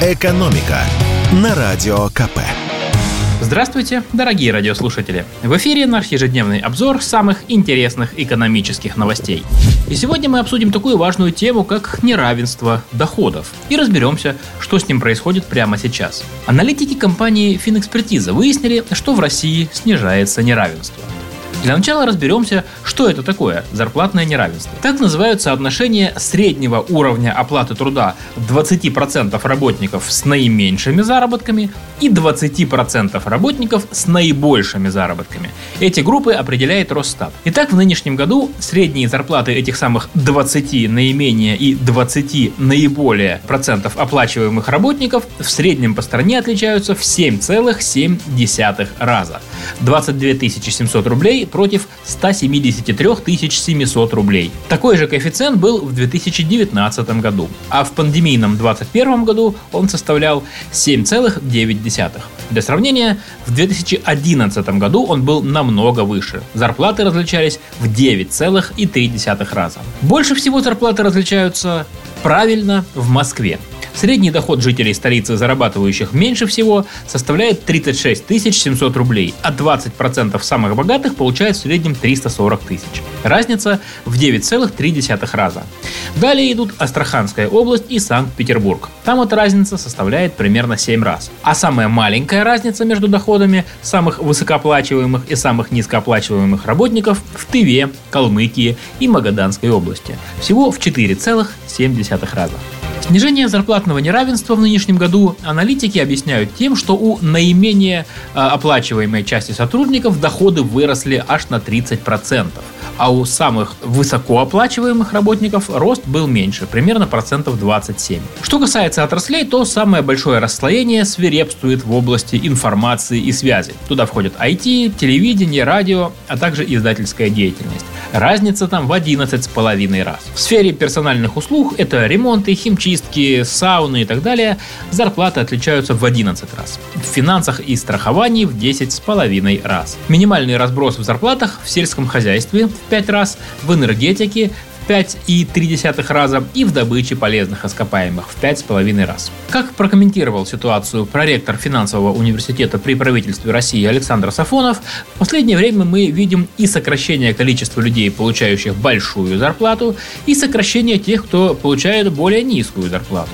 «Экономика» на Радио КП. Здравствуйте, дорогие радиослушатели! В эфире наш ежедневный обзор самых интересных экономических новостей. И сегодня мы обсудим такую важную тему, как неравенство доходов. И разберемся, что с ним происходит прямо сейчас. Аналитики компании Финэкспертиза выяснили, что в России снижается неравенство – для начала разберемся, что это такое зарплатное неравенство. Так называются отношения среднего уровня оплаты труда 20% работников с наименьшими заработками и 20% работников с наибольшими заработками. Эти группы определяет Росстат. Итак, в нынешнем году средние зарплаты этих самых 20 наименее и 20 наиболее процентов оплачиваемых работников в среднем по стране отличаются в 7,7 раза. 22 700 рублей против 173 700 рублей. Такой же коэффициент был в 2019 году, а в пандемийном 2021 году он составлял 7,9. Для сравнения, в 2011 году он был намного выше. Зарплаты различались в 9,3 раза. Больше всего зарплаты различаются правильно в Москве. Средний доход жителей столицы, зарабатывающих меньше всего, составляет 36 700 рублей, а 20% самых богатых получают в среднем 340 тысяч. Разница в 9,3 раза. Далее идут Астраханская область и Санкт-Петербург. Там эта разница составляет примерно 7 раз. А самая маленькая разница между доходами самых высокооплачиваемых и самых низкооплачиваемых работников в Тыве, Калмыкии и Магаданской области. Всего в 4,7 раза. Снижение зарплатного неравенства в нынешнем году аналитики объясняют тем, что у наименее а, оплачиваемой части сотрудников доходы выросли аж на 30% а у самых высокооплачиваемых работников рост был меньше, примерно процентов 27. Что касается отраслей, то самое большое расслоение свирепствует в области информации и связи. Туда входят IT, телевидение, радио, а также издательская деятельность. Разница там в 11,5 раз. В сфере персональных услуг, это ремонты, химчистки, сауны и так далее, зарплаты отличаются в 11 раз. В финансах и страховании в 10,5 раз. Минимальный разброс в зарплатах в сельском хозяйстве 5 раз, в энергетике 5,3 раза и в добыче полезных ископаемых в 5,5 раз. Как прокомментировал ситуацию проректор финансового университета при правительстве России Александр Сафонов, в последнее время мы видим и сокращение количества людей, получающих большую зарплату, и сокращение тех, кто получает более низкую зарплату.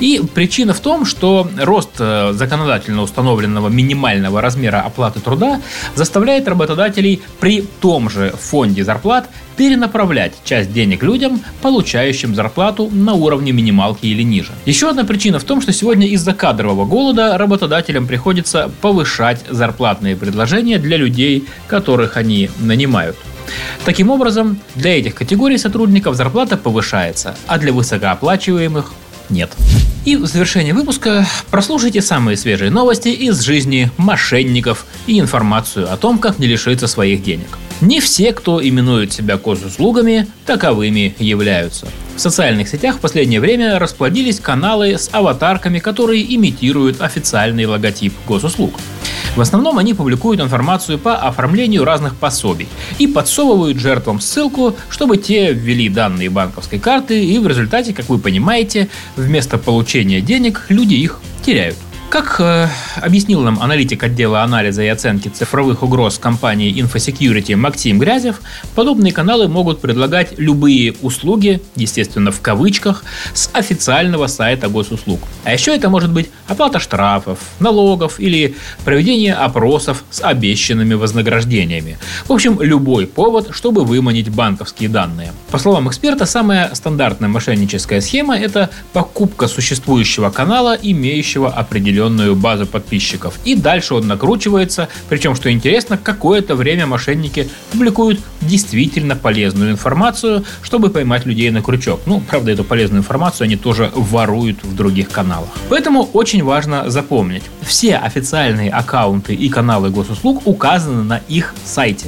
И причина в том, что рост э, законодательно установленного минимального размера оплаты труда заставляет работодателей при том же фонде зарплат перенаправлять часть денег людям, получающим зарплату на уровне минималки или ниже. Еще одна причина в том, что сегодня из-за кадрового голода работодателям приходится повышать зарплатные предложения для людей, которых они нанимают. Таким образом, для этих категорий сотрудников зарплата повышается, а для высокооплачиваемых нет. И в завершение выпуска прослушайте самые свежие новости из жизни мошенников и информацию о том, как не лишиться своих денег. Не все, кто именует себя госуслугами, таковыми являются. В социальных сетях в последнее время расплодились каналы с аватарками, которые имитируют официальный логотип госуслуг. В основном они публикуют информацию по оформлению разных пособий и подсовывают жертвам ссылку, чтобы те ввели данные банковской карты, и в результате, как вы понимаете, вместо получения денег люди их теряют. Как э, объяснил нам аналитик отдела анализа и оценки цифровых угроз компании InfoSecurity Максим Грязев, подобные каналы могут предлагать любые услуги, естественно в кавычках, с официального сайта госуслуг. А еще это может быть оплата штрафов, налогов или проведение опросов с обещанными вознаграждениями. В общем, любой повод, чтобы выманить банковские данные. По словам эксперта, самая стандартная мошенническая схема – это покупка существующего канала, имеющего определенную определенную базу подписчиков. И дальше он накручивается, причем, что интересно, какое-то время мошенники публикуют действительно полезную информацию, чтобы поймать людей на крючок. Ну, правда, эту полезную информацию они тоже воруют в других каналах. Поэтому очень важно запомнить, все официальные аккаунты и каналы госуслуг указаны на их сайте.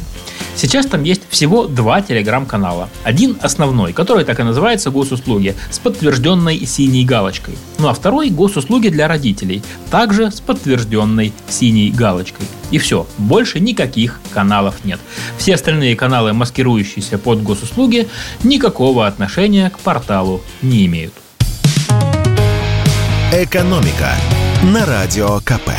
Сейчас там есть всего два телеграм-канала. Один основной, который так и называется «Госуслуги», с подтвержденной синей галочкой. Ну а второй – «Госуслуги для родителей», также с подтвержденной синей галочкой. И все, больше никаких каналов нет. Все остальные каналы, маскирующиеся под госуслуги, никакого отношения к порталу не имеют. «Экономика» на Радио КП.